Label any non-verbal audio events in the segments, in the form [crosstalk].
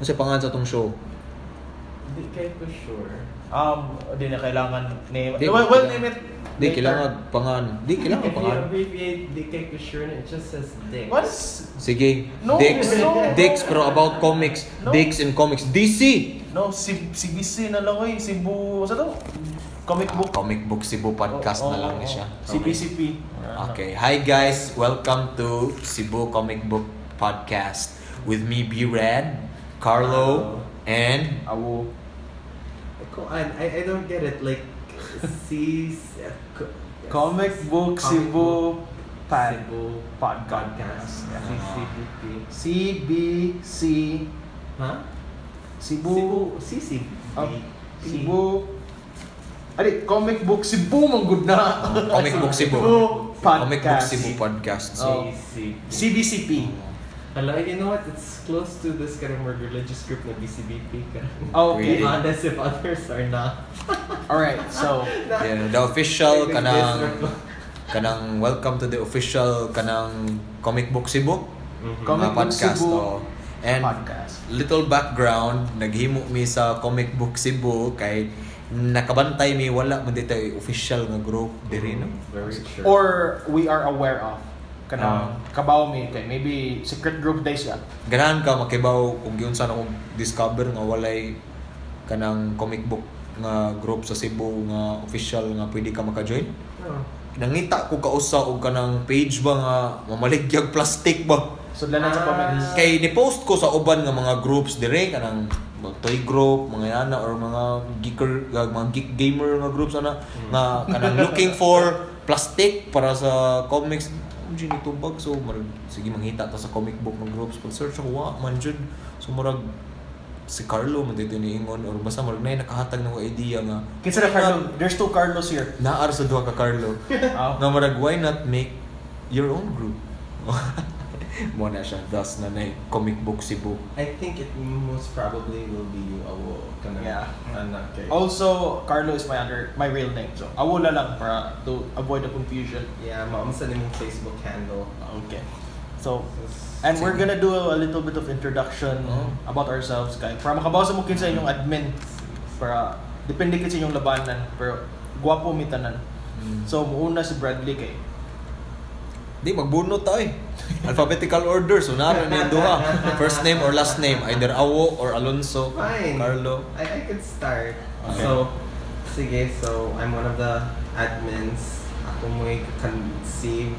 Ano sa pangalan sa tong show? Hindi kayo ko sure. Um, di na kailangan name. Di- well, well, name it. Di kailangan pangalan. Di kailangan If you pangalan. abbreviate di kayo ko sure, it just says Dick. What. Sige. No, Dix. no. Dix pero about comics. No. Dix in comics. DC. No, si CBC na lang eh. Cebu... Sa to? Comic book. Comic Book Cebu podcast Oh, na lang oh, ni siya. oh. CBCP. Okay. Hi guys. Welcome to Cebu Comic Book Podcast with me B Red, Carlo, and Awo. Ko- I, I I don't get it. Like, [laughs] C... co- Comic book Comic Cebu Pad. Podcast. Podcast. CCPP. CBC Huh? Cebu. Cebu. CCP. Ah, Cebu. Adi, comic book Cebu man good na. Comic Book Cebu. Podcast. Comic Book Cebu podcast. Oh. CBCP. Hello, you know what? It's close to this kind of more religious group na BCBP. ka. Okay. Really? Honest if others are not. Alright, so [laughs] Yeah, the official kanang kanang welcome to the official kanang Comic Book Cebu Mhm. Comic mga Book podcast Cebu oh. And podcast. little background, naghimo mi sa Comic Book Cebu kay nakabantay mi wala man dito official nga group diri no. Very sure. Or we are aware of. Kanang Ah. kabaw mi kay maybe secret group days siya. Ganahan ka makibaw kung giunsa na kong discover nga walay kanang comic book nga group sa Cebu nga official nga pwede ka maka-join. Oh. Nangita ko kausa og kanang page ba nga mamaligyag plastic ba. So lanan sa Ah. comments. Kay ni-post ko sa uban nga mga groups dire kanang toy group, mga yana or mga geeker, uh, mga geek gamer nga groups ana nga kanang looking for plastic para sa comics. Ang gini tubag so marag sige mangita ta sa comic book ng groups pag search ako wa man jud. So murag si Carlo man dito niingon or basta marag nay nakahatag ng idea nga Kinsa na Carlo? There's two Carlos here. naar sa duha ka Carlo. [laughs] Oh. nga marag why not make your own group? [laughs] Mo na siya thus na nay comic book Cebu. I think it most probably will be you, Awo. Kana, Yeah. Anak kay. Also, Carlo is my other my real name. So, awula lang para to avoid the confusion. Yeah, mom sa nimong Facebook handle. Okay. So, and we're gonna do a, little bit of introduction Oh. about ourselves kay para makabaw sa mukin sa inyong admin para depende kit sa inyong labanan pero gwapo mi tanan. Mm. So, muuna si Bradley kay Di magbunot ta eh. Alphabetical order so naro ni duha. First name or last name either Awo or Alonso. Fine. Carlo. I, I could start. Okay. So, sige, so I'm one of the admins. Ako mo conceive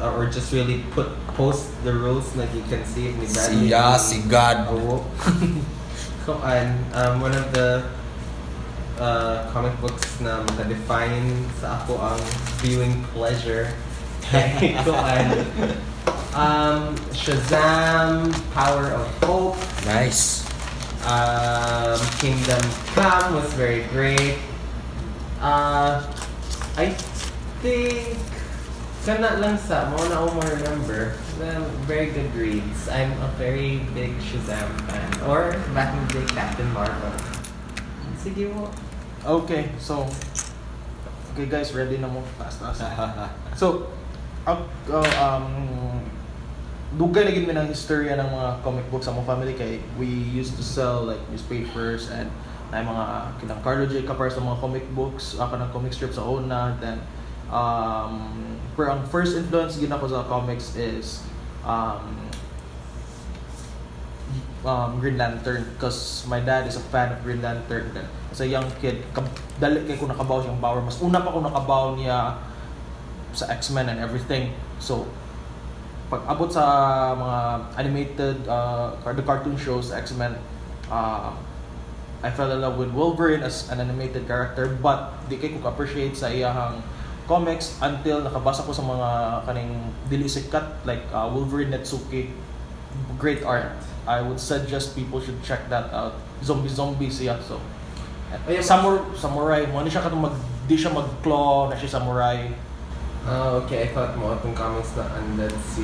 uh, or just really put post the rules na you conceive ni Bradley. Siya si God. Oo. [laughs] so, and um, one of the uh, comic books na maka-define sa ako ang viewing pleasure. Ko [laughs] an um, Shazam, Power of Hope, Nice. um, Kingdom Come was very great. Uh, I think kana lang sa mo na ako remember. Very good reads. I'm a very big Shazam fan. Or back in the Captain Marvel. Sige mo. Okay, so Okay guys, ready na mo fast fast. [laughs] So, ang uh, um, dugay lagi mi ng istorya ng mga comic books sa mga family kay we used to sell like newspapers and na mga kinang Carlo J. Capar sa mga comic books, ako ng comic strips sa una, then um, pero ang first influence gina ko sa comics is um, um, Green Lantern because my dad is a fan of Green Lantern then as a young kid kab- dali kay ko nakabaw siyang power mas una pa ko nakabaw niya sa X-Men and everything. So pag abot sa mga animated uh, the cartoon shows X-Men uh, I fell in love with Wolverine as an animated character but di kay ko appreciate sa iyahang comics until nakabasa ko sa mga kaning dili sikat like uh, Wolverine Netsuki great art. I would suggest people should check that out. Zombie zombie siya so. Ay, Samur samurai mo ni siya katong mag di siya mag claw na siya samurai Ah, okay. I thought mo itong comics na undead si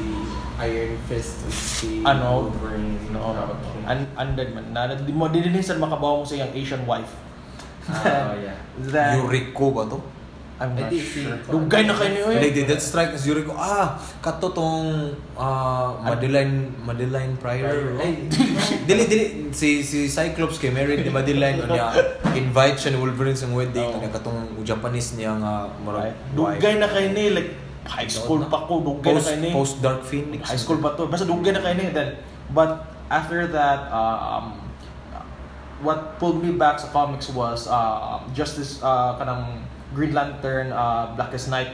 Iron Fist and si ano Wolverine. no Ah, okay. un, undead man na di mo di din sa makabaw mo sa iyang Asian wife Ah, yeah. Then, Yuriko ba to? I'm not sure. Dugay na kayo ni Like, the Death Strike, nas yuri ko, ah, kato tong ah, Madeline, Madeline Pryor. [laughs] Dili, dili, si, si Cyclops kay married ni Madeline, o niya, invite siya ni Wolverine sa wedding, Oh. katong Japanese niya nga, murag, Dugay na kayo ni. Like, high school pa ko. Dugay na kayo ni. post Dark Phoenix. high school pa to. Basta dugay na kayo ni. Then, but after that, uh, um, what pulled me back sa comics was uh, Justice, uh, kanang Green Lantern, uh, Blackest Night.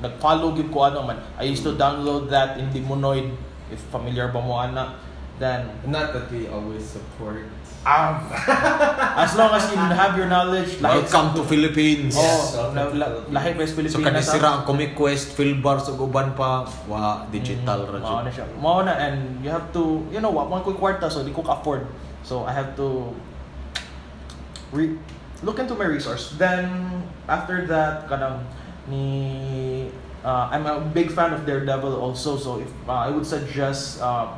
Nag-follow gid ko ano man. I used to download that in Demonoid, if familiar ba mo ana. Then, not that we always support. um, [laughs] as long as you have your knowledge, lahi Welcome to Philippines. Oh, la, la, lahi is Pilipinas. So kani sira ang Comic Quest, Philbar sa uban pa, wa digital ra Mm, Mao na siya. Mao na and you have to, you know, wa man ko kwarta so di ko ka-afford. So I have to re- look into my resource. Then after that kanang ni uh, I'm a big fan of Daredevil also so if uh, I would suggest uh,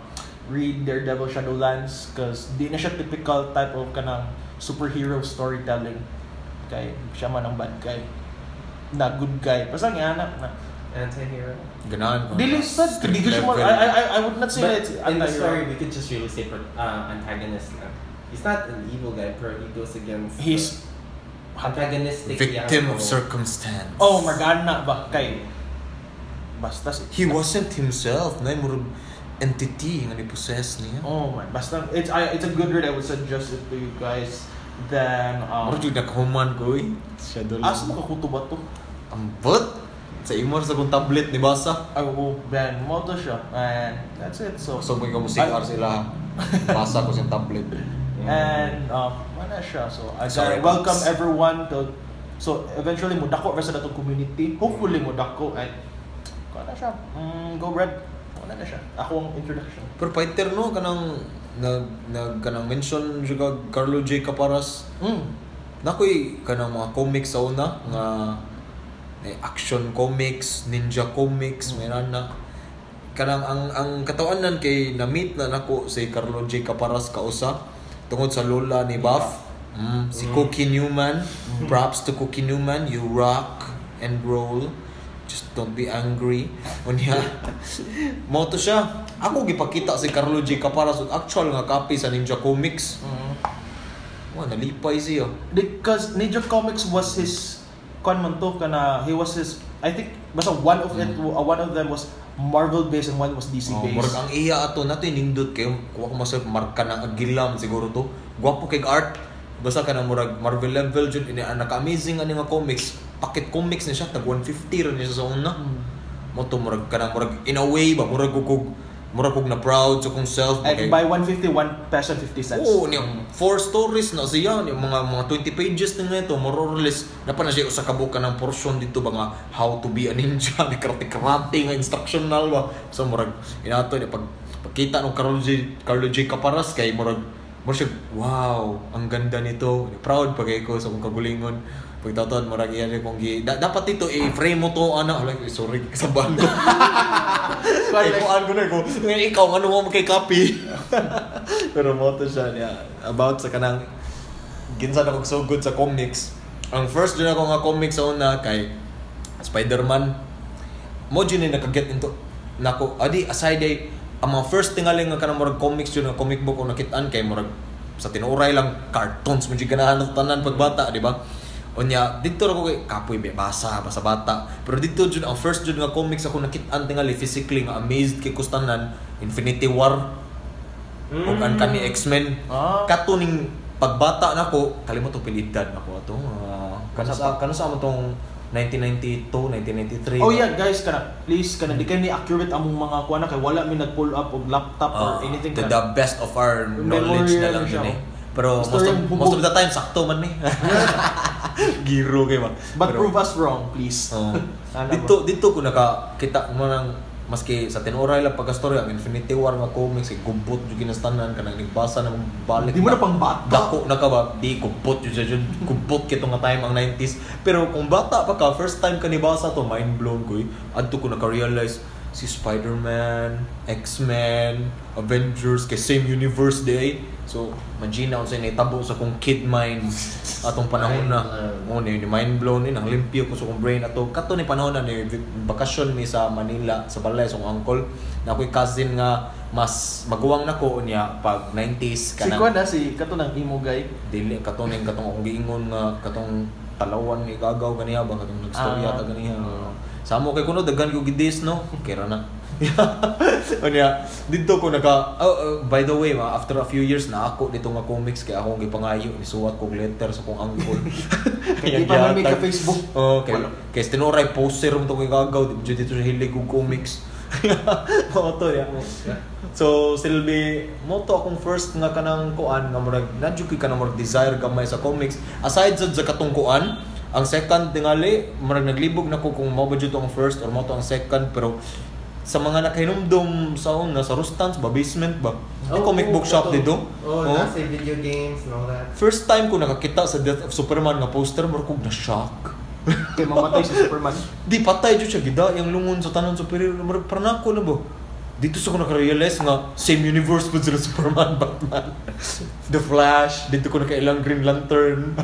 read Daredevil Shadowlands because di na siya typical type of kanang superhero storytelling. Kay siya man ang bad guy. Na good guy. Basta nga na, na Anti-hero. Ganahan ko. Dili sad, Street di ko siya mo- I, I, I would not say But that it's in the story, we could just really say pro- uh, antagonist lang. He's not an evil guy, pero he goes against He's the antagonistic Victim of circumstance. Oh, Morgana ba kay basta si He wasn't himself. Na murag entity nga ni possess niya. Oh man, basta it's I, it's a good read. I would suggest it to you guys. Then um Murag jud nakahuman ko eh. Siya dolo. Asa makakuto ba to? Ambot. Sa imo sa kong tablet ni basa. Ay, oh, then mo to siya. And that's it. So, So mo ko musik sila. Basa ko sa tablet. And um, wala siya. So, I Sorry, welcome Pops. everyone to So, eventually mo dako sa datong community. Hopefully mo dako and wala siya. Mm, go red. Wala na siya. Ako ang introduction. Pero fighter no kanang nag nag kanang mention jud kag Carlo J Caparas. Mm. Nakoy kanang mga comics sa una nga eh, action comics, ninja comics, may na kanang ang ang katawanan kay na-meet na nako si Carlo J Caparas kausa tungod sa lola ni Buff. Mm, si Cookie Newman. Props to Cookie Newman. You rock and roll. Just don't be angry. Unya, [laughs] mo to siya. Ako gipakita si Carlo J Caparas og actual nga copy sa Ninja Comics. Mm. Wow, nalipay siya. Because Ninja Comics was his kon man to kana he was his I think basta one of it uh, one of them was Marvel based and one was DC. Oh, based. murag ang iya ato nato nindot kay kuha ko masay marka ng agilam siguro to. Gwapo kay art. Basta ka na murag Marvel level jud ini ang naka-amazing ani nga comics. Packet comics ni siya tag 150 ra niya sa una. Mm. Mo to murag ka na murag in a way ba murag kog murag kog na proud sa kong self And by 150, 1 peso and 50 cents. Oo, niya, four stories na siya, niya, mga mga 20 pages na ito, more or less, napa na siya usa ka buka ng portion dito ba nga, how to be a ninja, ni [laughs] karate-karate nga instructional ba. So, murag, inato, niya, pag, pagkita ng Carlo J, Carlo J. Caparas, kay murag, murag siya, wow, ang ganda nito. Proud pa kay ko sa kong kagulingon. Pagtataon, murag iyan kong gi... Da, dapat ito, i-frame mo to, ano, like, sorry, [laughs] kasabahan [laughs] ko. Ay, kuhaan ko na ko. Ngayon ikaw, ano mo kay copy? [laughs] Pero mo to siya niya. About sa kanang ginsan ako so good sa comics. Ang first din ako nga comics sa una kay Spider-Man. Mo dyan na nakaget into nako adi aside ay ang mga first tingaling nga kanang murag comics yun comic book ko nakitaan kay murag sa tinuray lang cartoons mo dyan ganahan ng tanan pagbata di ba Onya, dito ra ko kay kapoy be basa basa bata. Pero dito jud ang first jud nga comics ako nakit-an tingali physically nga amazed kay kustanan Infinity War ug ang kani X-Men. Ah. Kato ning pagbata nako kalimot og pilidad nako ato. Uh, kana sa kana sa tong 1992, 1993. Oh yeah, guys, kana please kana di kayo ni accurate among mga kuha na kay wala mi nag-pull up og laptop or Ah, anything to kana. the best of our knowledge na lang yun eh. Pero most of, hubog. most of the time, sakto man eh. [laughs] Giro kay ba. But Pero- prove us wrong, please. Oh. [laughs] Dito dito ko nakakita mo nang maski sa tinuray lang pagka-story ang Infinity War nga comics kay gubot jud ginastanan kanang nagbasa na balik Di mo na pang bata. dako na ka ba di gubot jud jud gubot kito nga time ang 90s pero kung bata pa ka first time ka nibasa to mind blown ko eh. adto ko naka-realize si Spider-Man, X-Men, Avengers kay same universe day. So, imagine ako sa initabo sa kong kid mind atong panahon na. Oh, ni, ni mind blown ni nang limpyo ko sa kong brain ato. Kato ni panahon na ni bakasyon mi sa Manila sa balay sa akong uncle. Na ako'y cousin nga mas maguwang nako niya pag 90s Si kanang Kwan na, si kato ng emo guy. dili katuning katong akong giingon nga katong talawan ni gagaw ganiya ba katong nagstorya Ah. ta ganiya Samo kay kuno daghan ko gidis no kira na [laughs] Unya, dito ko naka oh, oh, by the way ma after a few years na ako dito nga comics kay akong gipangayo ni suwat kog letter sa kong uncle [laughs] Kaya di pa man ka Facebook. oh kay Wala. kay tinuray poster mo to kay gagaw dito dito sa hilig kog comics [laughs] mo to ya So Silvi, mo to akong first nga kanang kuan nga murag nadyo kay kanang murag desire gamay sa comics. Aside sa sa katong kuan, ang second tingali murag naglibog nako kung mao ba jud ang first or mao to ang second pero sa mga nakahinumdum sa una sa Rustans ba basement ba? Ang comic book shop dito. Oh, Oh. nasa video games and all that. First time ko nakakita sa Death of Superman nga poster, murag kog na shock. Kay mamatay si Superman. [laughs] Di patay jud siya gida yung lungon sa tanan superior murag parang ako na ba. Dito sa ko naka-realize nga same universe pud sila Superman, [laughs] Batman. The Flash, dito ko nakailang Green Lantern.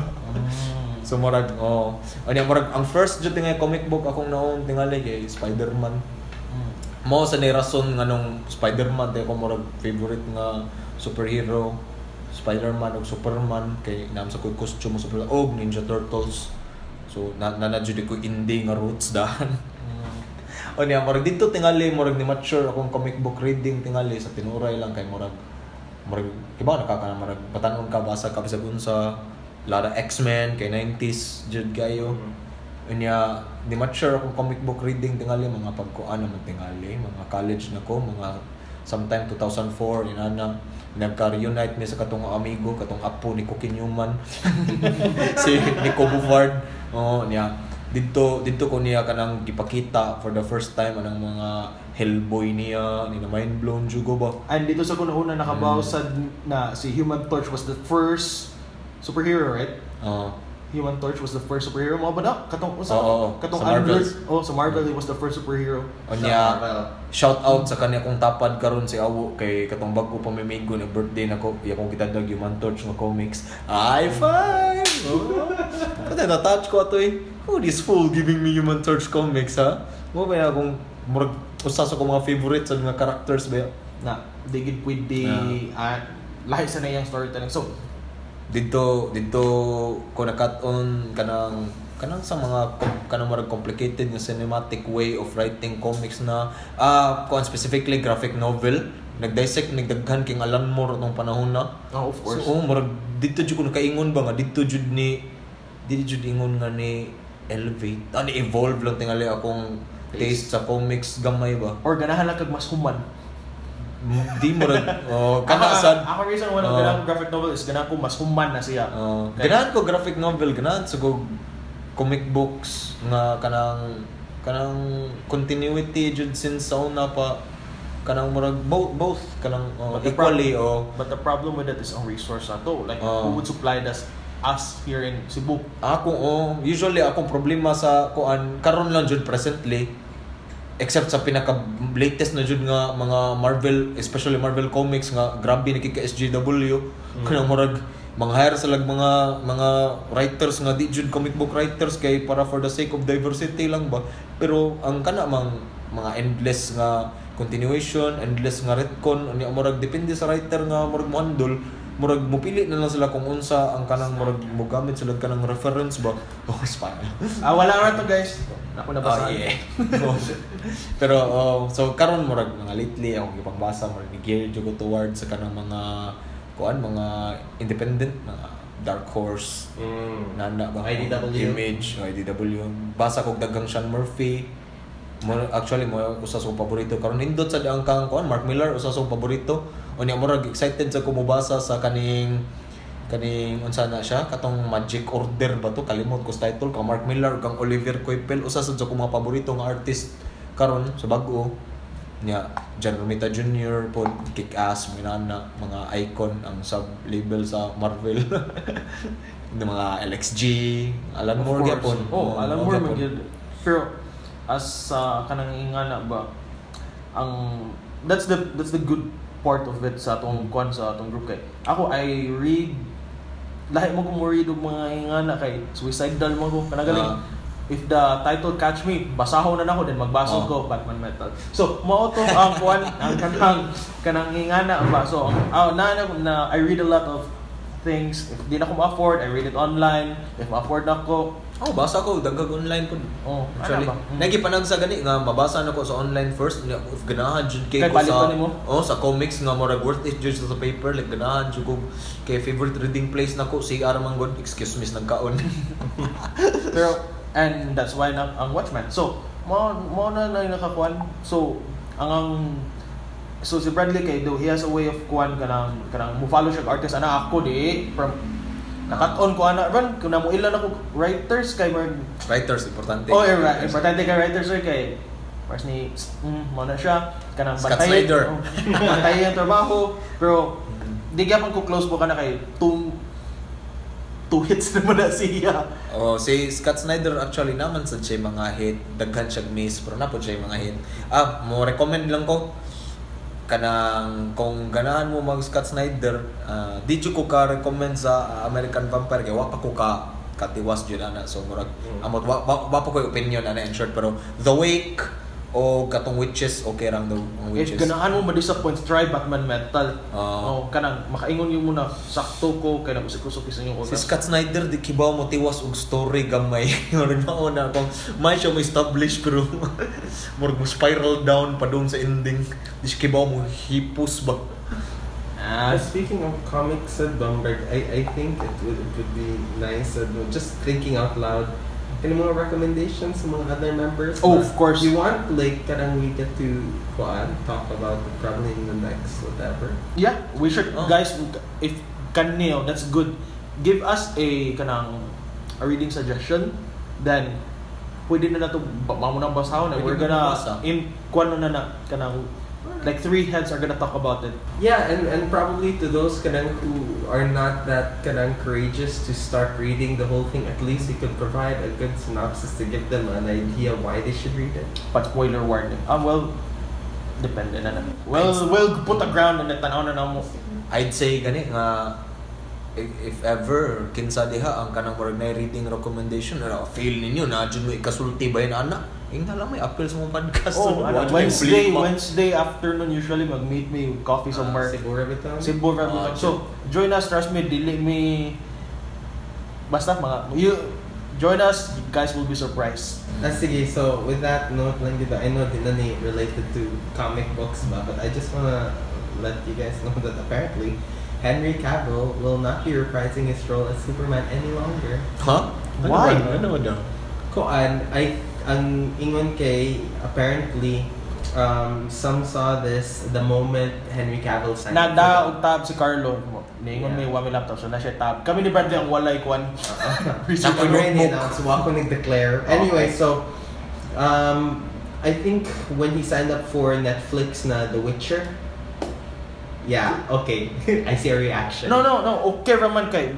So murag oh, ano murag ang first jud nga comic book akong naon tingali kay Spider-Man. Mo sa ni rason nga nung Spider-Man tay ko murag favorite nga superhero. Spider-Man ug Superman kay nam sa koy costume mo super og Ninja Turtles. So na na, jud ko indie nga roots dahan. o niya, murag dito tingali, murag ni mature akong comic book reading tingali sa tinuray lang kay murag murag kiba nakaka na murag batanon ka basa ka bisag unsa lara X-Men kay 90s jud kayo. Unya, di mature akong comic book reading tingali mga pagkuan naman tingali, mga college na ko, mga sometime 2004 inana nagka-reunite mi sa katong amigo, katong apo ni Cookie Newman. [laughs] si Nico Bouvard. Oh, niya. Dito dito ko niya kanang gipakita for the first time anang mga Hellboy niya, ni na mind blown jugo ba. And dito sa kuna-una nakabaw Mm. sa na si Human Torch was the first superhero, right? Oh. Human Torch was the first superhero mo ba na? Katong usa Oo, oo. katong Sa Marvel. Android. Oh, sa Marvel he was the first superhero. O niya, shout out sa kanya kung tapad karon si Awo kay katong bago pamimigo na birthday nako iya kong kitagdag Human Torch nga comics. High five! Oh. Pati na-touch ko ato eh. Who this fool giving me Human Torch comics ha? Mo ba na akong murag usa sa mga favorites sa mga characters ba? Na digid with the ah, lahi sa na iyang storytelling. So, dito dito ko nakat-on kanang kanang sa mga kanang marag complicated nga cinematic way of writing comics na ah kuan specifically graphic novel. Nagdissect nagdaghan king Alan Moore atong panahon na. Oh, of course. so oh, marag dito jud ko nakaingon ba nga? Dito jud ni dito jud ingon nga ni elevate ah, ni evolve lang tingali akong taste sa comics gamay ba? Or ganahan lang kag mas human. Di mo rin oh, kana Ako- sad Ako reason wala Oh. ganahan ko graphic novel is ganahan ko mas human na siya. Oh, Kay- ganahan ko graphic novel, ganahan sa ko comic books nga kanang kanang continuity jud since sa una pa kanang murag both both kanang the equally problem, oh. But the problem with that is ang resource na to. Like, Oh. who would supply us, us here in Cebu? Ako oh, usually akong problema sa kuan karon lang jud presently except sa pinaka latest na jud nga mga Marvel especially Marvel comics nga grabe ni kay SJW kanang murag mga hire sa lag mga mga writers nga di jud comic book writers kay para for the sake of diversity lang ba? Pero ang kana mang mga endless nga continuation endless nga retcon ani murag depende sa writer nga murag mohandol murag mupili na lang sila kung unsa ang kanang murag mo gamit sila kanang reference ba? [laughs] Oh spy Ah, wala nga to guys. Ako na Oh, yeah. [laughs] Pero oh, so karon murag mga lately akong gipangbasa murag ni gear jud ko towards sa kanang mga kuan mga independent mga Dark Horse. Mm, nana ba? IDW. image o IDW basa kog daghang Sean Murphy mo actually mo usa sa paborito. Karon nindot sa daang kang kuan Mark Miller usa sa paborito. O niya murag excited sa kumubasa sa kaning kaning unsa na siya? Katong Magic Order ba to? Kalimot ko sa title kang Mark Miller kang Oliver Coipel. Usa sa kong mga paborito nga artist karon sa bag-o niya John Romita Jr. po kick ass mga nana mga icon ang sub label sa Marvel. [laughs] Ng mga LXG Alan Moore gyapon. Oh, Alan Oo, Moore magyud. Pero as sa kanang ingana ba ang that's the that's the good part of it sa atong kwan sa atong group kay. Ako I read lahi mo mo read og mga ingana kay suicidal mo ko. Kanagaling Ah. if the title catch me basahon na nako then magbasol Oh. ko Batman Metal. So mao to ang kwan [laughs] ang kanang kanang ingana ba. So ang ah, na, na, na I read a lot of things. If di na ko ma-afford I read it online. If ma-afford na ko Oh, basa ko dagag online ko. oh Actually, ano ba Mm. sa gani nga mabasa na ko sa online first nga if ganahan jud kay ko sa nimo? oh sa comics nga murag worth it jud sa paper like ganahan jud ko kay favorite reading place nako si man god excuse me nagkaon. [laughs] Pero, and that's why na, ang Watchmen. So, mo mo na na nakakuan. So, ang ang so si Bradley kay do he has a way of kuan kanang kanang mo follow siya artist ana ako di from nakat-on ko ana ron. Kun mo ilan ako writers kay mag Writers importante. oh eh, right importante kay writers oy kay Mars ni mm, mo na siya. Kanang Scott Snyder. oh, bantayan ang trabaho. Pero di gyapon ko close mo kana kay two two hits naman na siya. Oh, si Scott Snyder actually naman sa siya mga hit, daghan siya miss pero napod siya mga hit. Ah, mo recommend lang ko kanang kung ganahan mo mag Scott Snyder, ah, di ko ka recommend sa American Vampire? Kay wa pa ko ka katiwas jud ana. So murag Mm. amot wa, wa, wa pa ko opinion ana in short. Pero The Wake o katong Witches okay rang daw ang If Witches. ganahan mo ma-disappoint, try Batman Metal. Oo. oh, kanang makaingon yung muna sakto ko kay nagusik-usok sa inyong Si oras. Scott Snyder di kibaw mo tiwas og story gamay. [laughs] Mao na kung may siya mo establish pero [laughs] murag mo spiral down pa doon sa ending. Di siya kibaw mo hipos ba. Uh, speaking of comics at Bamberg, I, I think it would, it would be nice, uh, just thinking out loud, any more recommendations among other members? Oh, of course. You want, like, karang we get to kuan, talk about it probably in the next whatever. Yeah, we should Oh. guys if kanyo, that's good. Give us a kanang a reading suggestion then pwede na nato ba mo nang basahon and we're mo gonna basa. in kuan na na kanang like three heads are gonna talk about it. Yeah, and, and probably to those kanang who are not that kanang courageous to start reading the whole thing, at least you could provide a good synopsis to give them an idea why they should read it. But spoiler warning. Ah, well, depende na na. Well, we'll put a ground and tanaw na na mo. I'd say gani nga if, if ever kinsa diha ang kanang murag na reading recommendation or feel ninyo na jud mo ikasulti ba yan ana ing na lang may appeal sa mong podcast Oh, ano, Wa jud may Wednesday. Wednesday afternoon usually mag-meet me with coffee somewhere. Uh, Cebu Rabbitown? Cebu Rabbitown. Ah, so, join us, trust me, dili me basta mga you join us, you guys will be surprised. Ah, sige, so with that note lang dito, I know din na ni related to comic books ba, but I just wanna let you guys know that apparently Henry Cavill will not be reprising his role as Superman any longer. Ha? Ano Why? Ano ba daw? Kuan, I, ang ingon kay, apparently, um, some saw this the moment Henry Cavill signed Nada og tab si Carlo. Niingon Yeah. may wami laptop so na siya tab. Kami ni Bradley ang walay kwan. Sa Naka already notebook. announced, wa ko nag-declare. Anyway, so, um, I think when he signed up for Netflix na The Witcher, yeah, okay. [laughs] I see a reaction. No, no, no. Okay raman kay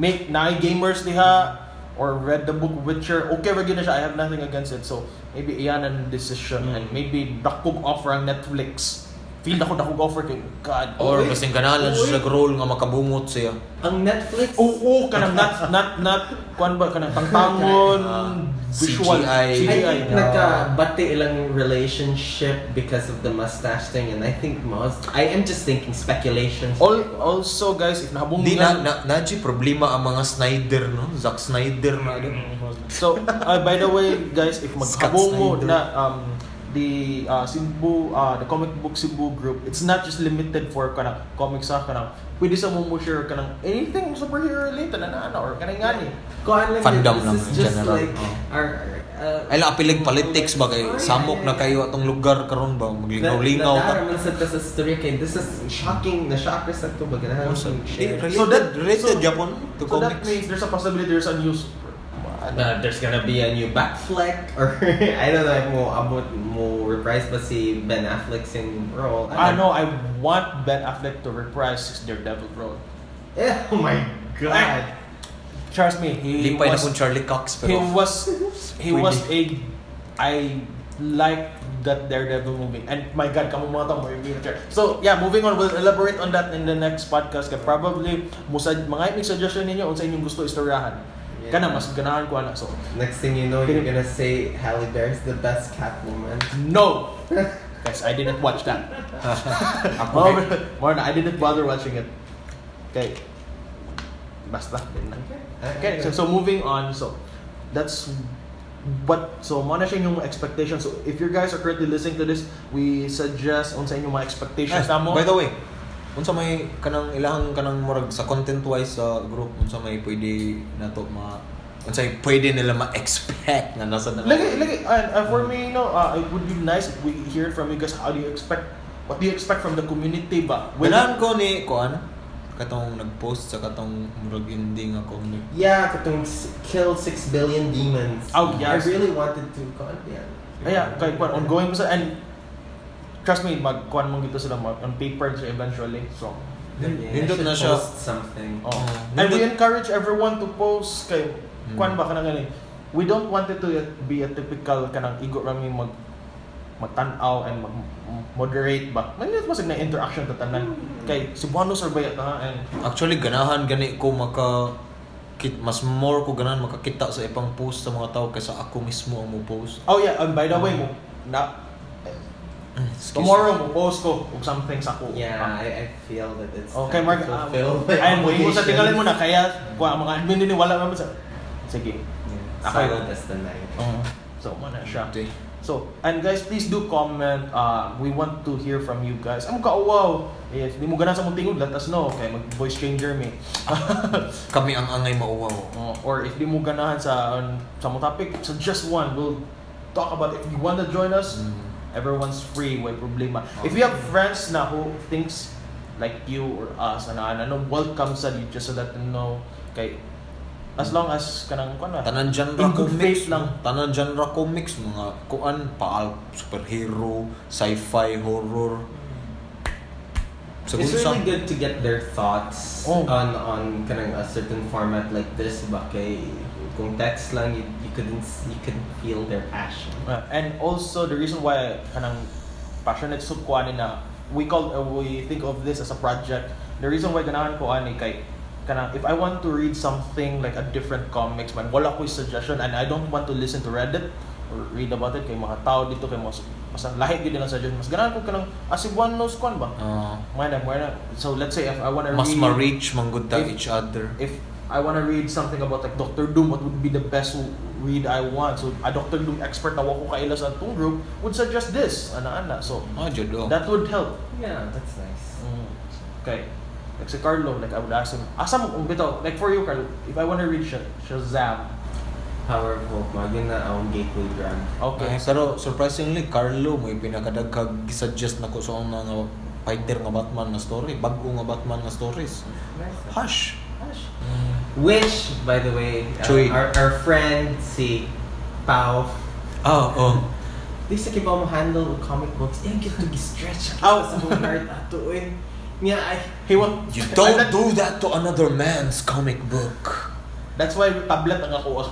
make na gamers diha or read the book Witcher. Okay ra gyud siya. I have nothing against it. So maybe iyan ang decision Mm. and maybe dakog offer ang Netflix. Feel ako dakog offer kay God. Or Wait. kasing kanalan Wait. siya role nga makabungot siya. Ang Netflix, Oo, oh, kanang not not not kuan ba kanang tangtangon Ah, visual CGI. I CGI. think nagkabati ilang relationship because of the mustache thing and I think most, I am just thinking speculations. All, also guys, if nahabungan Di na, na, na di problema ang mga Snyder, no? Zack Snyder na. ano. So, uh, by the way, guys, if maghabong mo na um, the uh, Cebu, uh, the comic book Cebu group, it's not just limited for kanang comics sa kanang pwede sa mo share kanang anything superhero related na na or kanang ngani. Kuan lang Fandom this lang is just general. like Oh. our, uh, Ay apilig politics ba kay samok na kayo atong lugar karon ba maglingaw-lingaw. Nadara man sa ta sa story kay this is shocking na shocker sa to baga na So, share. related, So that- related so- Japon to So that comics. means there's a possibility there's a news. Uh, there's gonna be a new Batfleck or [laughs] I don't know if mo abot mo reprise ba si Ben Affleck's in role. I know I want Ben Affleck to reprise his Daredevil role. Eh, [laughs] oh my god. Trust me, he Lipay na was kung Charlie Cox he was he was a I like that Daredevil movie. And my God, kamu mga tao, may wheelchair. So, yeah, moving on. We'll elaborate on that in the next podcast. Kaya probably, musad, mga imig suggestion ninyo kung sa inyong gusto istoryahan. Yeah. Kana, mas ganahan ko na. So, Next thing you know, you're gonna say Halle Berry's the best Catwoman. no! [laughs] Guys, I didn't watch that. Ako, [laughs] More, more na, I didn't bother watching it. Okay. Basta. din lang. Okay, so, so moving on. So, that's but so mo na siya yung expectations. So, if you guys are currently listening to this, we suggest unsa inyong mga expectations namo. by the way, unsa may kanang ilahang kanang murag sa content wise sa group unsa may pwede nato ma unsa pwede nila ma-expect na nasa na Lagi, lagi. And uh, for me, you know, uh, it would be nice if we hear from you guys. How do you expect? What do you expect from the community ba? Ganahan ko ni kuan katong nag-post sa katong murag ending nga comic. Yeah, katong kill six billion demons. Oh, yes. I really wanted to. God, yeah. Kaya, kay kwan ongoing sa and trust me, magkuan mo gito sila mag, on paper siya eventually. So, Nindot na siya. post something. oh. Mm. And we encourage everyone to post kay Mm. kuan ba kanang gani. We don't want it to be a typical kanang igo rami mag magtan-aw and mag moderate ba. Manit mo na interaction ta tanan. Kay Cebuanos or bayat ha and Actually ganahan gani ko maka kit mas more ko ganahan makakita sa ipang post sa mga tao kaysa ako mismo ang mo post. Oh yeah, and by the way mo na Excuse tomorrow mo post ko og something sa ko. Yeah, Ah. I, I feel that it's Okay, Mark. to Um, fulfill my ayun mo, sa tingalan mo na kaya kuha ang mga admin din wala naman sa Sige. Yeah, silent as the night. So, mo na siya. Okay. So, and guys, please do comment. Uh, we want to hear from you guys. Amo ka, wow! If di mo ganan sa mong tingog, let us know. Okay, mag-voice changer me. [laughs] Kami ang angay mauwaw. Uh, or if di mo ganahan sa um, sa mong topic, suggest one. We'll talk about it. If you want to join us, Mm. Everyone's free. Way problema. If you have friends na who thinks like you or us, ano, ano, welcome sa you just to let them know. Kay, as long as kanang kuan na. Tanan genre In good comics faith lang. Tanan genre comics mga kuan paal superhero, sci-fi, horror. It's Siguro really good to get their thoughts Oh. on on kanang a certain format like this. Ba kay eh, kung text lang, you, you couldn't s- you couldn't feel their passion. Uh, and also the reason why kanang passionate sub ko ani na we call uh, we think of this as a project. The reason why ganahan ko ani kay kanang if I want to read something like a different comics man wala ko suggestion and I don't want to listen to Reddit or read about it kay mga tao dito kay mas mas lahi gid nila suggestion mas ganahan ko kanang asibuan knows kwan ba Ah, Mana, mana. So let's say if I want to mas read ma-reach manggod ta each other. if I want to read something about like Doctor Doom, what would be the best read I want? So a Doctor Doom expert na wako kaila sa atong group would suggest this, ana-ana. So Ah, oh. that would help. Yeah, that's nice. Mm. Okay. Like si Carlo, like I would ask him, asa mo kung bitaw, like for you Carlo, if I want to read Sh- Shazam, Power of Hope, mo, yun na ang gateway drug. okay. Ay, pero surprisingly Carlo may pinakadaghag gi-suggest nako sa una nga fighter nga Batman nga story, bag-o nga Batman nga stories. Nice. Hush. Hush. Which, by the way, uh, our, our friend si Pao, Ah, oh. di sa kibaw mo handle with comic books, eh, get to stretch Ow. sa mga heart ato eh. Nga, ay, He want You don't do that to another man's comic book. That's why tablet ang ako.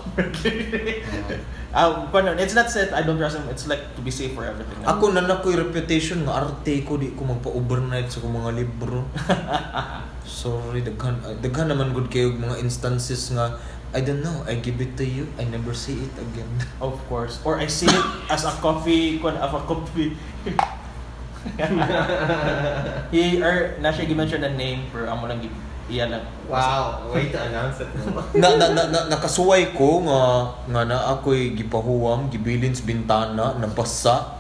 [laughs] um, but no, it's not said I don't trust him. It's like to be safe for everything. Ako na na ko'y reputation nga arte ko di ko magpa-overnight sa mga libro. [laughs] Sorry, daghan ah, daghan naman good kayo mga instances nga I don't know, I give it to you, I never see it again. [laughs] Of course. Or I see it as a coffee, kun of a coffee. [laughs] he or na siya gi-mention name pero amo lang gi iya lang. wow, way to announce it. [laughs] na, na, na, na, nakasuway ko nga nga na ako'y gipahuwam, gibilin sa bintana, nabasa.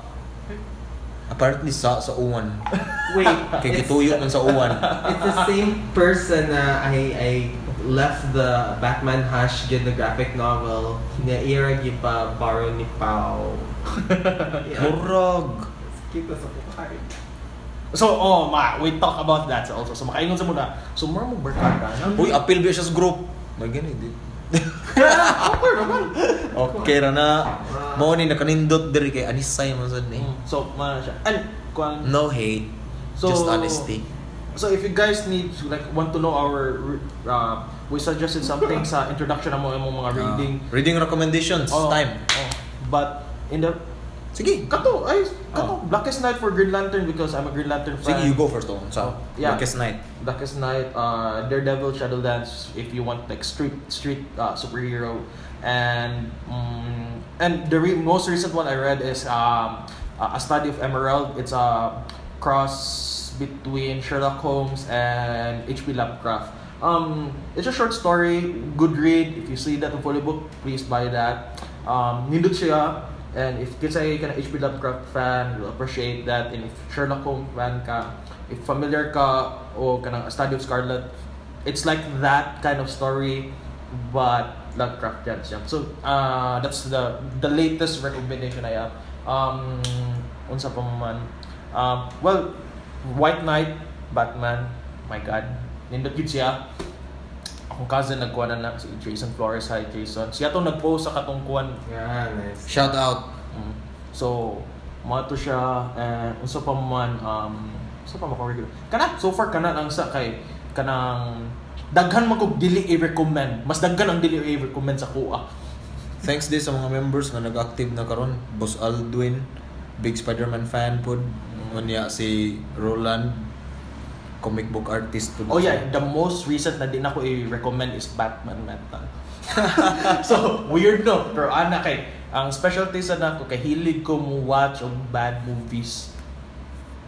Apparently sa sa uwan. [laughs] Wait, Kay gituyo man sa uwan. it's the same person na I, I left the Batman Hush did the graphic novel na era gipa borrow ni Pao. yeah. Murag. Kita sa kukain. So, oh, ma, we talk about that also. So, makaingon sa muna. So, more mo barkada. Uy, appeal ba siya sa group? May gani, di. Okay naman. Okay ra na. Mao ni nakanindot diri kay Anisay man sad ni. Mm, So, mana siya. And, kung, No hate, So- just honesty. So if you guys need to, like want to know our uh, we suggested something [laughs] sa introduction ng mga mga Ah, reading. reading recommendations Oh, time. oh. But in the Sige. Kato, ay, kato. Blackest Night for Green Lantern because I'm a Green Lantern fan. Sige, you go first oh. Sa Oh, yeah. Blackest Night. Blackest Night, uh, Daredevil, Shadowlands, if you want like street street uh, superhero, and um, and the re- most recent one I read is um, a study of Emerald. It's a cross between Sherlock Holmes and H.P. Lovecraft. Um, it's a short story, good read. If you see that in fully book, please buy that. Um, nindot siya. And if kinsay ka na HP Lovecraft fan, you'll appreciate that. And if Sherlock Holmes fan ka, if familiar ka o kanang A Study of Scarlet, it's like that kind of story, but Lovecraft yan siya. So, uh, that's the the latest recommendation I have. Um, unsa pa man. Um, well, White Knight, Batman, my God. Nindot gid siya. Akong cousin nagkuha na na si Jason Flores. Hi, Jason. Siya to nag-post sa katungkuan Yeah, nice. Shout out. Mm. So, mga to siya and unsa pa man um unsa pa mako Kana so far kana lang sa kay kanang daghan man kog dili i-recommend. Mas daghan ang dili i-recommend sa kuha. Thanks din sa mga members nga nag-active na karon. Boss Aldwin, big Spider-Man fan pod. Unya si Roland, comic book artist pod. Oh yeah, the most recent na din ako i-recommend is Batman Metal. [laughs] so, weird no, pero ana kay ang specialty sa nako kay hilig ko mo watch og bad movies.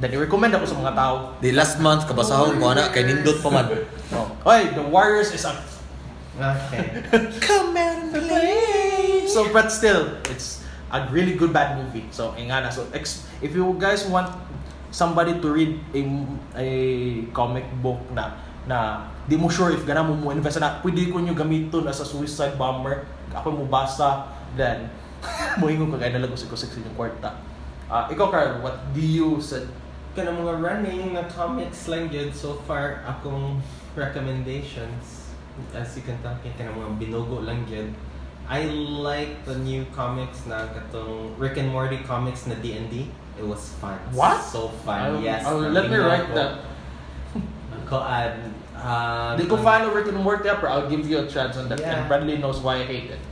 Then i-recommend ako sa mga tao. The last month kabasahon ko ana kay nindot pa man. [laughs] Oh. Oy, The Warriors is a Okay. [laughs] Come and play. So, but still, it's a really good bad movie. So, ingana. So, ex- if you guys want somebody to read a, a comic book na na di mo sure if gana mo mo invest na pwede ko nyo gamiton as a suicide bomber. Ako mo basa then [laughs] mo ingon kag ay nalago si kusik sa inyong kwarta. Ah, ikaw Carl what do you said Kana mga running na comics lang yun so far akong recommendations as you can tell kana mga binugo lang yun. I like the new comics na katong Rick and Morty comics na D&D it was fun What? so fun I'll- yes I'll- let me write that ad uh, di ko of Rick and Morty pero I'll give you a chance on that Yeah. and Bradley knows why I hate it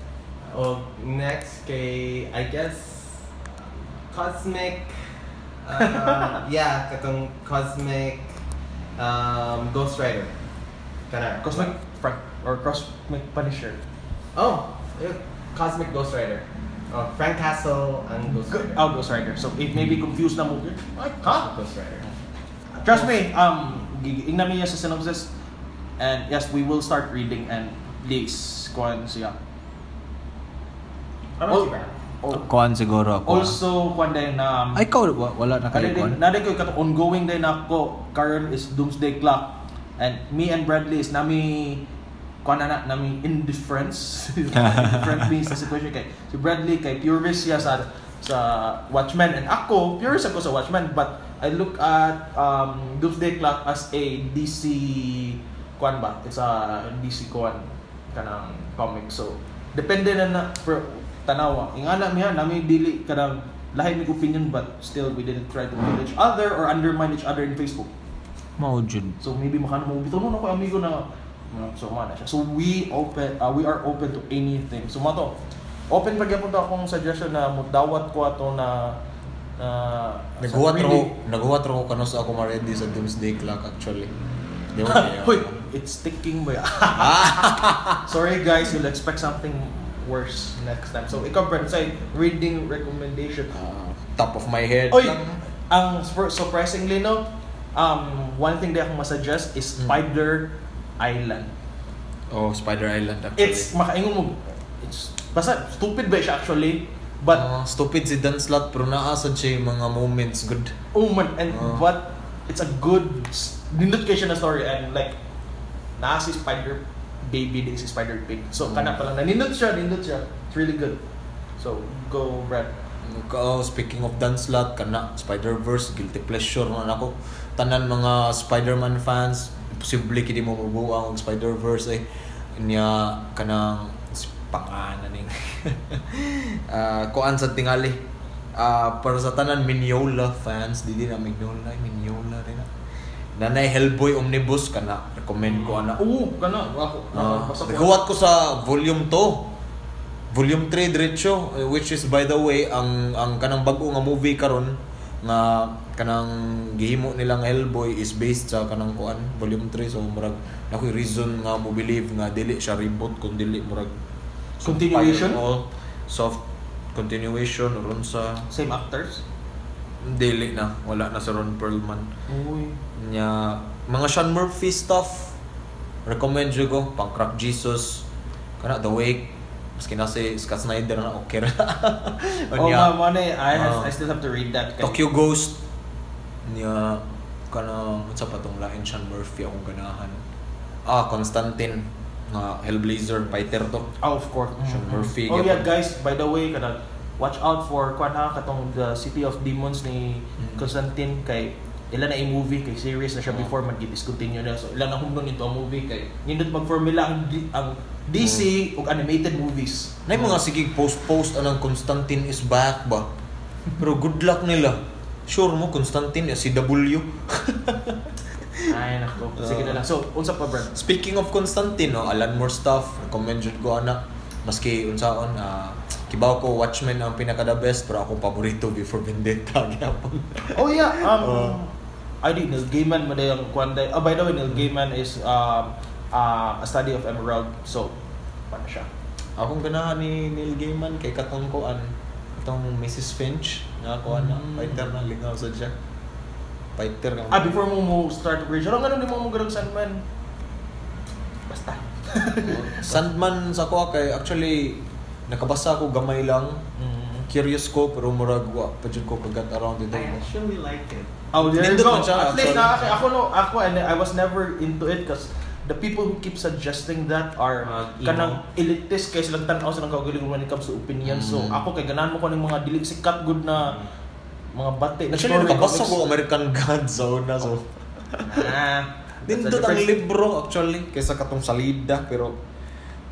Oh, next kay I guess Cosmic uh, [laughs] yeah, katong Cosmic um, Ghost Rider. Kana Cosmic or Cosmic Punisher Oh. Cosmic Ghost Rider. Oh, Frank Castle ang Ghost Rider. Oh, Ghost Rider. So, it may be confused na movie. Ay, ha? Ghost Rider. Trust me, um, ignan niya sa synopsis. And yes, we will start reading and please, kuhan siya. Ano Oh, si Brad? oh, Kuan siguro ako. also, kuhan din na... Ay, ikaw, wa- wala na kayo Kaya kuan. din, nade ko kato ongoing din ako. Karon is Doomsday Clock. And me and Bradley is nami kuan na nami indifference. [laughs] Different me sa situation kay si Bradley kay purist siya sa sa Watchmen and ako purist ako sa Watchmen but I look at um, Doomsday Clock as a DC kuan ba? It's a DC kuan kanang comic. So depende na na per, tanawa. Ingana miha nami dili kanang lahi mig opinion but still we didn't try to kill each other or undermine each other in Facebook. Mao jud. So maybe makano mo bitaw no ko amigo na no, so man siya. So we open uh, we are open to anything. So mato open pa gyapon ta akong suggestion na mudawat ko ato na na Naghuwat sa ro, reading. naghuwat ro ko kanos ako ma-ready sa Doomsday Clock actually. Di ba? Hoy, it's sticking ba? [laughs] Sorry guys, you'll expect something worse next time. So ikaw Brent, say reading recommendation. Ah, top of my head. Oy, lang. ang sur- surprisingly no, um, one thing that akong masuggest is Mm. Island. Oh, Spider Island actually. It's makaingon mo. It's basta stupid ba siya actually, but Ah, stupid si Dan Slot pero naasad siya yung mga moments good. oh man, and Ah. but it's a good nindot kayo siya na story and like naa si Spider baby di si Spider Pig. So Mm. kana pa lang nanindot siya, nindot siya. It's really good. So go Brad. Oh, speaking of Dan Slot, kana Spider-Verse, guilty pleasure man ako. Tanan mga Spider-Man fans, imposible kini mo mabuang og Spider-Verse eh. Nya kanang pangalan ning [laughs] ah kuan sa tingali. Ah para sa tanan Mignola fans, di din na Mignola, Mignola rin na. Nanay Hellboy Omnibus kana, recommend ko ana. Oo, kana ako. Ko- naghuwat ko sa volume 2. Volume 3 diretso eh, which is by the way ang ang kanang bag-o nga movie karon nga kanang gihimo nilang Hellboy is based sa kanang kuan volume 3 so murag nakoy reason nga mo believe nga dili siya reboot kun dili murag Continuation? Oo. soft continuation ron sa Same actors? dili na wala na sa Ron Perlman Uy. nya mga Sean Murphy stuff recommend jud ko pang Crack Jesus kana The Wake maski na si Scott Snyder na okay ra [laughs] Oh, Nya, nga, money. I, has, Ah. I still have to read that. Tokyo Ghost niya kana unsa pa tong lain Sean Murphy akong ganahan ah Constantine nga Hellblazer fighter to Oh, of course. Sean Mhm. Murphy, Oh yeah, guys, by the way, kada watch out for kwan ha katong the City of Demons ni Mhm. Constantine kay ilan na i-movie kay series na siya Oh. before mag-discontinue na. So ilan na humnon into a movie kay nindot mag-formula ang, ang DC ug animated movies. na yung mga sige post-post anang Constantine is back ba pero good luck nila sure mo Constantine si W Ay nako. Sige na lang. So, unsa pa Brad? Speaking of Constantine, no, Alan Moore stuff, recommend jud ko ana. Maski unsaon ah kibaw ko Watchmen ang pinaka the best pero ako paborito before Vendetta [laughs] gyapon. Oh yeah, um Oh. I think Neil Gaiman mo yung kwan day. Oh, by the way, Neil Gaiman is um uh, a study of Emerald. So, paano siya? Akong ganahan ni Neil Gaiman kay katong ko an katong Mrs. Finch nga ko ana Mm. fighter na lingaw sad siya. Fighter nga. Ah, before mo mo start bridge, ano ganun di mo mo ganun Sandman? Basta. [laughs] Sandman sa ko kay actually nakabasa ko gamay lang. Mm. Curious ko pero murag wa pa jud ko kagat around it. I actually like it. Oh, there you go. At least na ako, ako no, ako and I was never into it because the people who keep suggesting that are emo. kanang elitist kay silang tan-aw silang kaugalingon when it comes to opinion. So Mm. ako kay ganahan mo ko ng mga dili sikat good na mga bate na Actually nakabasa ko American [laughs] Gods sa una so Ah, [laughs] that's a Nindot ang libro actually kaysa katong salida pero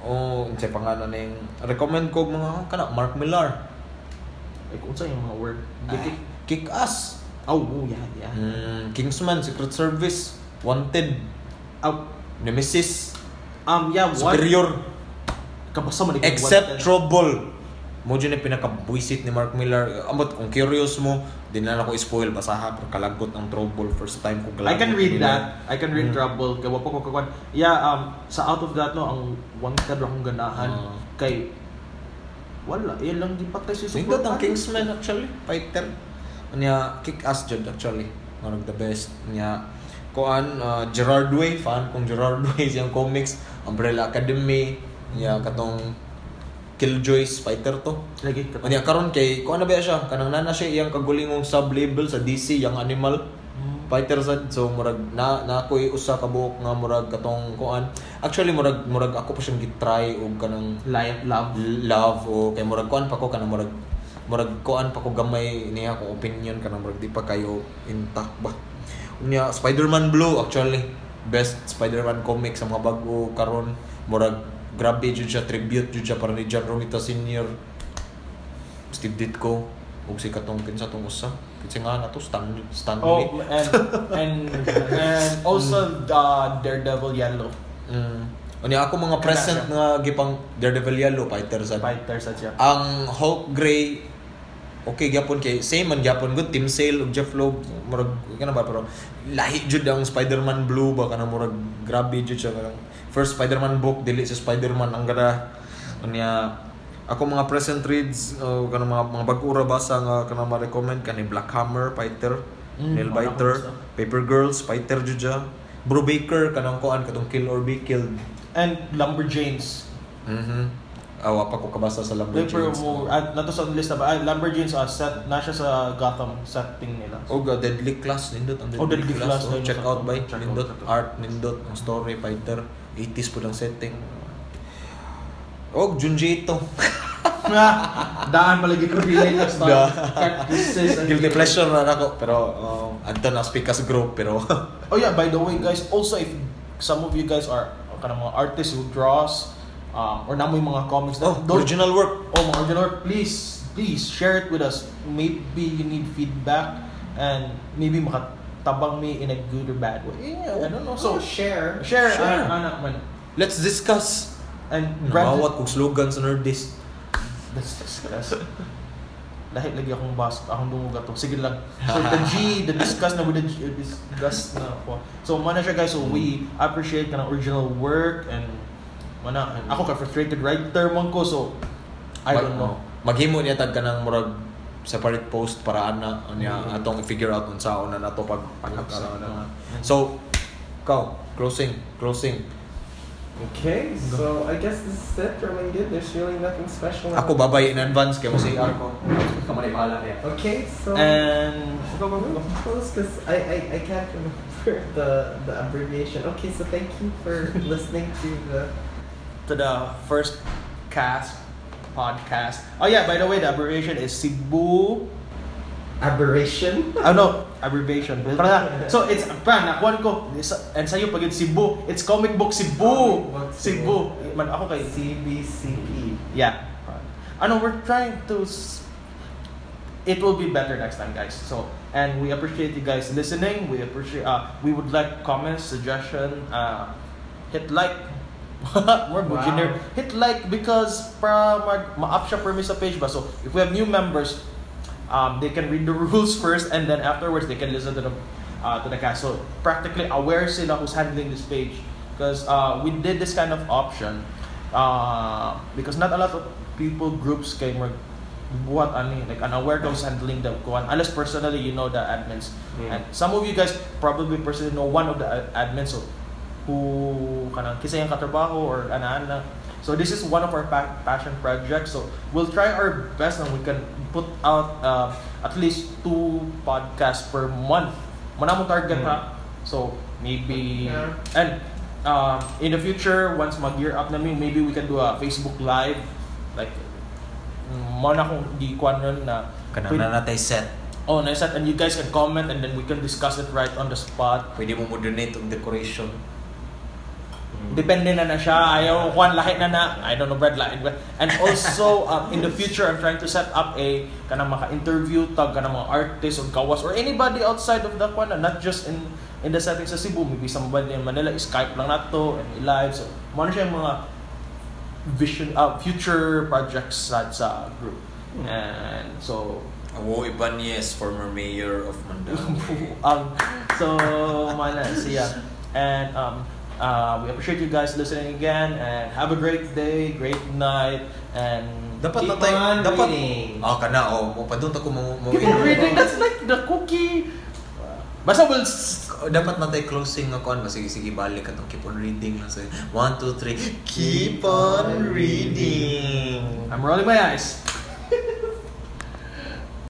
oh unsay pangalan ning recommend ko mga kana Mark Millar. Ay, kung saan yung mga word? Kick, kick ass. Oh, oh, yeah, yeah. Mm, Kingsman, Secret Service, Wanted, Oh, Nemesis, um, yeah, what? Superior, Kabasa Except Wanted. Trouble. Mo dyan yung pinaka-buisit ni Mark Millar. Amot, kung curious mo, di na ako spoil basaha pero kalagot ang Trouble first time ko I kalagot. can ni read that. I can read Mm. Trouble. Kaya wapa ko kakuan. Yeah, um, sa out of that no, ang wanted akong ganahan. Ah. Kay, wala. Yan lang di patay si Nindot ang. Kingsman actually, fighter. Nya kick ass jud actually. One of the best. Nya kuan uh, Gerard Way, fan kong Gerard Way [laughs] siyang comics, Umbrella Academy, nya katong Killjoys fighter to. Lagi ka. Nya karon kay kuan na ba siya? Kanang nana siya iyang kagulingong sub-label sa DC yang animal Mm. fighter sad so murag na na ako'y usa ka buok nga murag katong kuan actually murag murag ako pa siyang gitry og kanang Lion, love. love o kay murag kuan pa ko kanang murag murag kuan pa ko gamay niya akong opinion kanang murag di pa kayo intact ba unya Spider-Man Blue actually best Spider-Man comic sa mga bago karon murag grabe jud siya tribute jud siya para ni John Romita Sr. Steve Ditko ug si katong kinsa tong usa kinsa nga na to Stan Stan Oh, and, and, and also uh, Daredevil Yellow. mm. unya ako mga present nga gipang Daredevil Yellow fighter sa Fighter sa siya. ang Hulk Gray okay gyapon kay same man gyapon good. Tim Sale ug Jeff Loeb murag kana ba pero lahi jud ang Spider-Man Blue ba kana murag grabe jud siya. Kanang first Spider-Man book dili sa Spider-Man ang gada unya ako mga present reads uh, kanang mga mga bag-o ra basa nga kanang ma-recommend? Kani Black Hammer fighter Mm, Nail Biter. Paper Girls fighter jud siya. Bro Baker kanang kuan katong Kill or Be Killed. And Lumberjanes. mhm awa pa ko kabasa sa Paper Lumberjanes mo, ah, nato sa list na ba? Ah, Lumberjanes, ah, set, na siya sa Gotham setting nila. O ga Deadly Class nindot ang Deadly, Oh, Deadly Class. Class, Oh, check out by check nindot out. art nindot ang story fighter 80s po lang setting. Og Junji ito. Daan malagi ko relate characters. and- Guilty pleasure na ako pero um, adto na speak as group pero Oh yeah, by the way guys, also if some of you guys are kanang mga artists who draws um, or namoy mga comics oh, don't- original work. oh mga original work, please please share it with us maybe you need feedback and maybe makatabang me in a good or bad way yeah, I don't know so So share. share, Share. ah, anak man Let's discuss. and Brad Nawawat kong slogan sa Nerdist. Let's discuss. [laughs] Lahat lagi akong bas, akong dumuga to. Sige lang. So [laughs] the G, the discuss na with the G, uh, discuss na ako. So mana siya guys, so we appreciate ka ng original work and mana, ako ka frustrated writer man ko, so I don't know. Maghimo niya tag ka ng murag separate post para ana niya Mm. atong i-figure out unsa una nato pag Pag-upsa. na. So, ikaw, closing, closing. Okay, so I guess this is it for Good. There's really nothing special. Ako babay in advance kay mo si Arco. Kamay bahala niya. Okay, so And go go go. close because I, I, I can't remember [laughs] the, the abbreviation. Okay, so thank you for listening to the to the first cast podcast. Oh yeah, by the way, the abbreviation is Cebu. aberration. Oh no, abbreviation. Para so it's pa nakuan ko and sa'yo pag it's Cebu, it's comic book Cebu. Comic book Cebu. Man ako kay CBCE. Yeah. Ano we're trying to it will be better next time guys. So and we appreciate you guys listening. We appreciate uh we would like comments, suggestion, uh hit like [laughs] more Wow. Hit like because para mag ma-up siya sa page ba. So if we have new members, um, they can read the [laughs] rules first and then afterwards they can listen to the uh, to the cast. So practically aware sila who's handling this page because uh, we did this kind of option uh, because not a lot of people groups kay mag what I mean like unaware who's handling the kuan unless personally you know the admins Mm. and some of you guys probably personally know one of the admins so who kanang kisa yung katrabaho or ana-ana so this is one of our pa- passion projects so we'll try our best and we can put out uh, at least two podcasts per month mana mo target Mm. ha so maybe Yeah. and um, in the future once mag gear up namin maybe we can do a Facebook live like mo na kung di kwan nun na Kanang na natay set. Oh, nice that. And you guys can comment and then we can discuss it right on the spot. Pwede mo mo donate og decoration. Depende na na siya. Ayaw, Juan, lahi na na. I don't know, Brad, lahi. And also, [laughs] um, in the future, I'm trying to set up a kanang maka-interview tag kanang mga artists or gawas or anybody outside of the Juan, not just in in the setting sa Cebu. Maybe somebody in Manila, Skype lang nato and live. So, mo na siya yung mga vision, uh, future projects sa, sa group. And so, Awo Ibanez, former mayor of Mandaue. [laughs] um, so, mana siya. And um, uh, we appreciate you guys listening again and have a great day, great night, and dapat Keep na tayo, on dapat, reading. ah, kana, oh, mo pa doon ako mo, mo keep on reading. That's like the cookie. Basta we'll s- dapat na tayo closing nga kuan sige sige balik atong keep on reading na say 1 2 3 keep on reading I'm rolling my eyes.